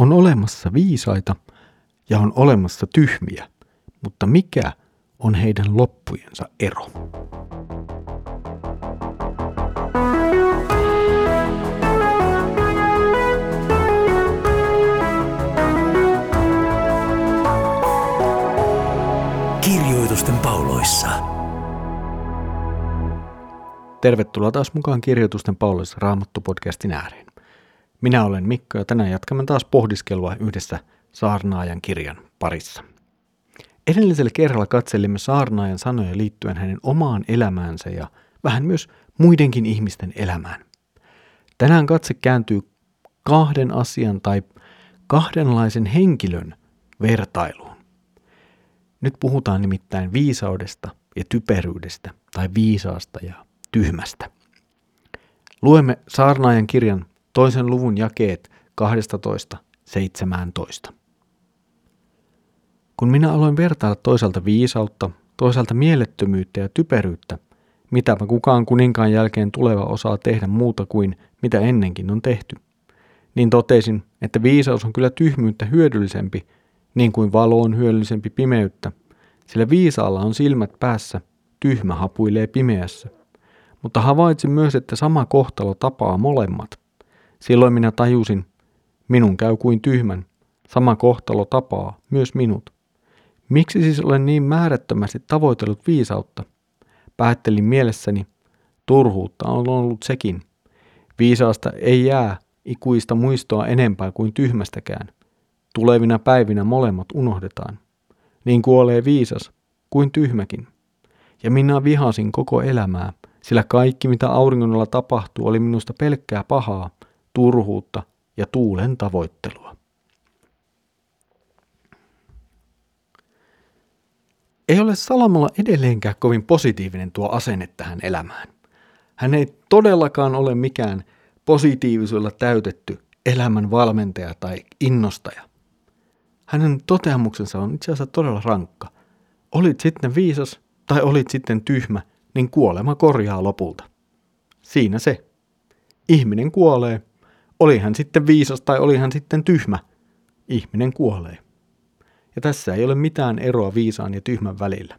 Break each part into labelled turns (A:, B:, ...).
A: On olemassa viisaita ja on olemassa tyhmiä, mutta mikä on heidän loppujensa ero?
B: Kirjoitusten pauloissa.
A: Tervetuloa taas mukaan Kirjoitusten pauloissa Raamattu-podcastin ääreen. Minä olen Mikko ja tänään jatkamme taas pohdiskelua yhdessä saarnaajan kirjan parissa. Edellisellä kerralla katselimme saarnaajan sanoja liittyen hänen omaan elämäänsä ja vähän myös muidenkin ihmisten elämään. Tänään katse kääntyy kahden asian tai kahdenlaisen henkilön vertailuun. Nyt puhutaan nimittäin viisaudesta ja typeryydestä tai viisaasta ja tyhmästä. Luemme saarnaajan kirjan toisen luvun jakeet 12.17. Kun minä aloin vertailla toisaalta viisautta, toisaalta mielettömyyttä ja typeryyttä, mitäpä kukaan kuninkaan jälkeen tuleva osaa tehdä muuta kuin mitä ennenkin on tehty, niin totesin, että viisaus on kyllä tyhmyyttä hyödyllisempi, niin kuin valo on hyödyllisempi pimeyttä, sillä viisaalla on silmät päässä, tyhmä hapuilee pimeässä. Mutta havaitsin myös, että sama kohtalo tapaa molemmat. Silloin minä tajusin, minun käy kuin tyhmän, sama kohtalo tapaa myös minut. Miksi siis olen niin määrättömästi tavoitellut viisautta? Päättelin mielessäni, turhuutta on ollut sekin. Viisaasta ei jää ikuista muistoa enempää kuin tyhmästäkään. Tulevina päivinä molemmat unohdetaan. Niin kuolee viisas kuin tyhmäkin. Ja minä vihasin koko elämää, sillä kaikki mitä auringonalla tapahtuu oli minusta pelkkää pahaa, turhuutta ja tuulen tavoittelua. Ei ole Salamolla edelleenkään kovin positiivinen tuo asenne tähän elämään. Hän ei todellakaan ole mikään positiivisuudella täytetty elämän valmentaja tai innostaja. Hänen toteamuksensa on itse asiassa todella rankka. Olit sitten viisas tai olit sitten tyhmä, niin kuolema korjaa lopulta. Siinä se. Ihminen kuolee. Oli hän sitten viisas tai oli hän sitten tyhmä. Ihminen kuolee. Ja tässä ei ole mitään eroa viisaan ja tyhmän välillä.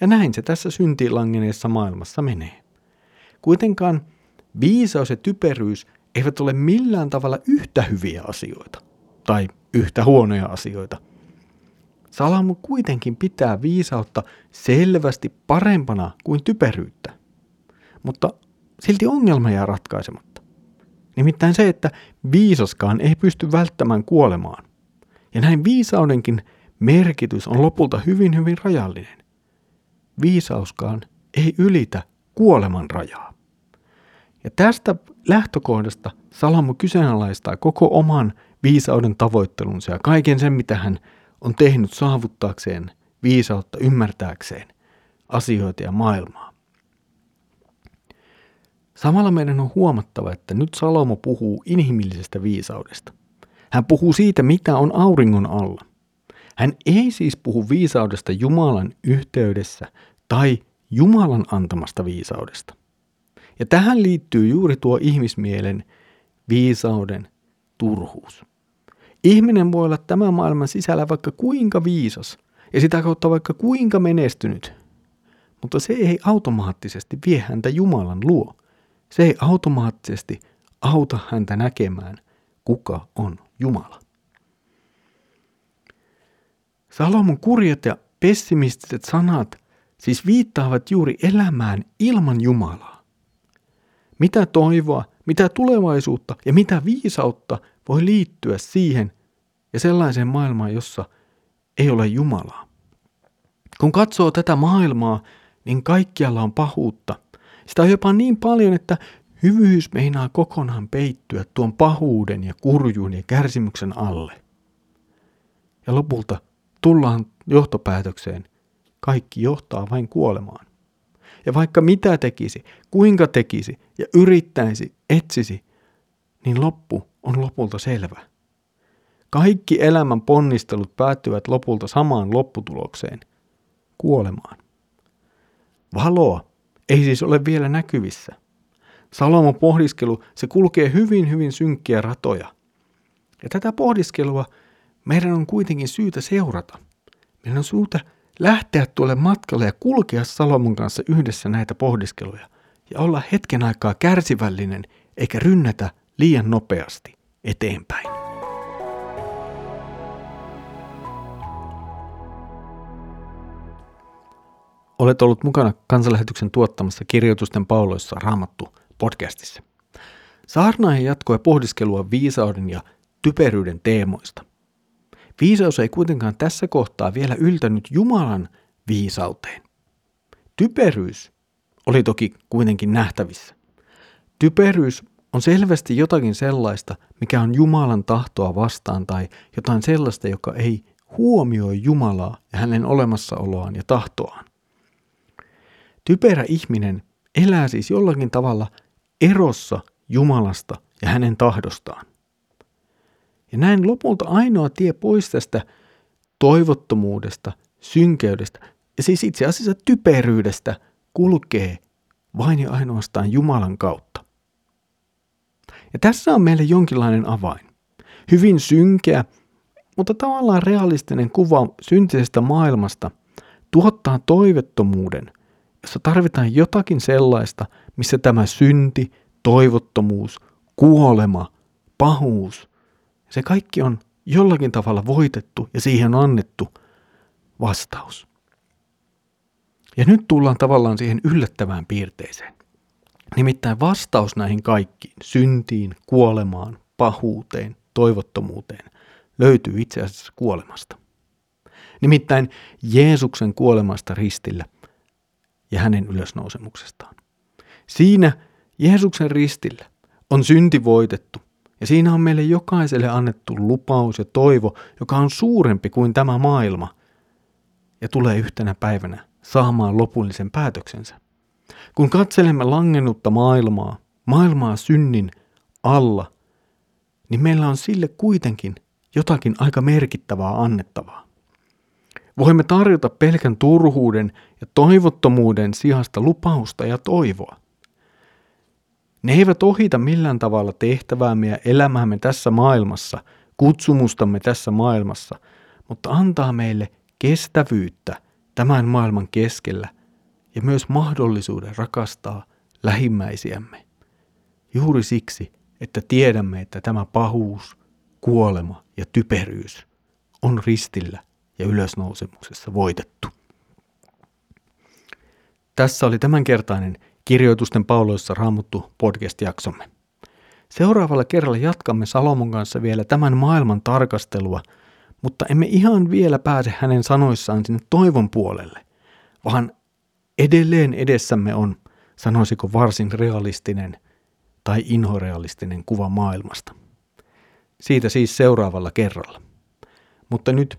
A: Ja näin se tässä syntilangeneessa maailmassa menee. Kuitenkaan viisaus ja typeryys eivät ole millään tavalla yhtä hyviä asioita tai yhtä huonoja asioita. Salamu kuitenkin pitää viisautta selvästi parempana kuin typeryyttä. Mutta silti ongelma jää ratkaisematta. Nimittäin se, että viisaskaan ei pysty välttämään kuolemaan. Ja näin viisaudenkin merkitys on lopulta hyvin hyvin rajallinen. Viisauskaan ei ylitä kuoleman rajaa. Ja tästä lähtökohdasta Salamu kyseenalaistaa koko oman viisauden tavoittelunsa ja kaiken sen, mitä hän on tehnyt saavuttaakseen viisautta ymmärtääkseen asioita ja maailmaa. Samalla meidän on huomattava, että nyt Salomo puhuu inhimillisestä viisaudesta. Hän puhuu siitä, mitä on auringon alla. Hän ei siis puhu viisaudesta Jumalan yhteydessä tai Jumalan antamasta viisaudesta. Ja tähän liittyy juuri tuo ihmismielen viisauden turhuus. Ihminen voi olla tämän maailman sisällä vaikka kuinka viisas ja sitä kautta vaikka kuinka menestynyt, mutta se ei automaattisesti vie häntä Jumalan luo. Se ei automaattisesti auta häntä näkemään, kuka on Jumala. Salomon kurjat ja pessimistiset sanat siis viittaavat juuri elämään ilman Jumalaa. Mitä toivoa, mitä tulevaisuutta ja mitä viisautta voi liittyä siihen ja sellaiseen maailmaan, jossa ei ole Jumalaa. Kun katsoo tätä maailmaa, niin kaikkialla on pahuutta. Sitä on jopa niin paljon, että hyvyys meinaa kokonaan peittyä tuon pahuuden ja kurjuun ja kärsimyksen alle. Ja lopulta tullaan johtopäätökseen, kaikki johtaa vain kuolemaan. Ja vaikka mitä tekisi, kuinka tekisi ja yrittäisi, etsisi, niin loppu on lopulta selvä. Kaikki elämän ponnistelut päättyvät lopulta samaan lopputulokseen, kuolemaan. Valoa ei siis ole vielä näkyvissä. Salomon pohdiskelu, se kulkee hyvin hyvin synkkiä ratoja. Ja tätä pohdiskelua meidän on kuitenkin syytä seurata. Meidän on syytä lähteä tuolle matkalle ja kulkea Salomon kanssa yhdessä näitä pohdiskeluja ja olla hetken aikaa kärsivällinen eikä rynnätä liian nopeasti eteenpäin. Olet ollut mukana kansanlähetyksen tuottamassa kirjoitusten pauloissa Raamattu podcastissa. Saarnaaja jatkoi pohdiskelua viisauden ja typeryyden teemoista. Viisaus ei kuitenkaan tässä kohtaa vielä yltänyt Jumalan viisauteen. Typeryys oli toki kuitenkin nähtävissä. Typeryys on selvästi jotakin sellaista, mikä on Jumalan tahtoa vastaan tai jotain sellaista, joka ei huomioi Jumalaa ja hänen olemassaoloaan ja tahtoaan. Typerä ihminen elää siis jollakin tavalla erossa Jumalasta ja hänen tahdostaan. Ja näin lopulta ainoa tie pois tästä toivottomuudesta, synkeydestä ja siis itse asiassa typeryydestä kulkee vain ja ainoastaan Jumalan kautta. Ja tässä on meille jonkinlainen avain. Hyvin synkeä, mutta tavallaan realistinen kuva syntisestä maailmasta tuottaa toivettomuuden, tarvitaan jotakin sellaista, missä tämä synti, toivottomuus, kuolema, pahuus, se kaikki on jollakin tavalla voitettu ja siihen annettu vastaus. Ja nyt tullaan tavallaan siihen yllättävään piirteeseen. Nimittäin vastaus näihin kaikkiin, syntiin, kuolemaan, pahuuteen, toivottomuuteen, löytyy itse asiassa kuolemasta. Nimittäin Jeesuksen kuolemasta ristillä ja hänen ylösnousemuksestaan. Siinä Jeesuksen ristillä on synti voitettu ja siinä on meille jokaiselle annettu lupaus ja toivo, joka on suurempi kuin tämä maailma ja tulee yhtenä päivänä saamaan lopullisen päätöksensä. Kun katselemme langennutta maailmaa, maailmaa synnin alla, niin meillä on sille kuitenkin jotakin aika merkittävää annettavaa. Voimme tarjota pelkän turhuuden ja toivottomuuden sijasta lupausta ja toivoa. Ne eivät ohita millään tavalla tehtäväämme ja elämäämme tässä maailmassa, kutsumustamme tässä maailmassa, mutta antaa meille kestävyyttä tämän maailman keskellä ja myös mahdollisuuden rakastaa lähimmäisiämme. Juuri siksi, että tiedämme, että tämä pahuus, kuolema ja typeryys on ristillä ja ylösnousemuksessa voitettu. Tässä oli tämänkertainen Kirjoitusten pauloissa raamuttu podcast-jaksomme. Seuraavalla kerralla jatkamme Salomon kanssa vielä tämän maailman tarkastelua, mutta emme ihan vielä pääse hänen sanoissaan sinne toivon puolelle, vaan edelleen edessämme on, sanoisiko varsin realistinen tai inhorealistinen kuva maailmasta. Siitä siis seuraavalla kerralla. Mutta nyt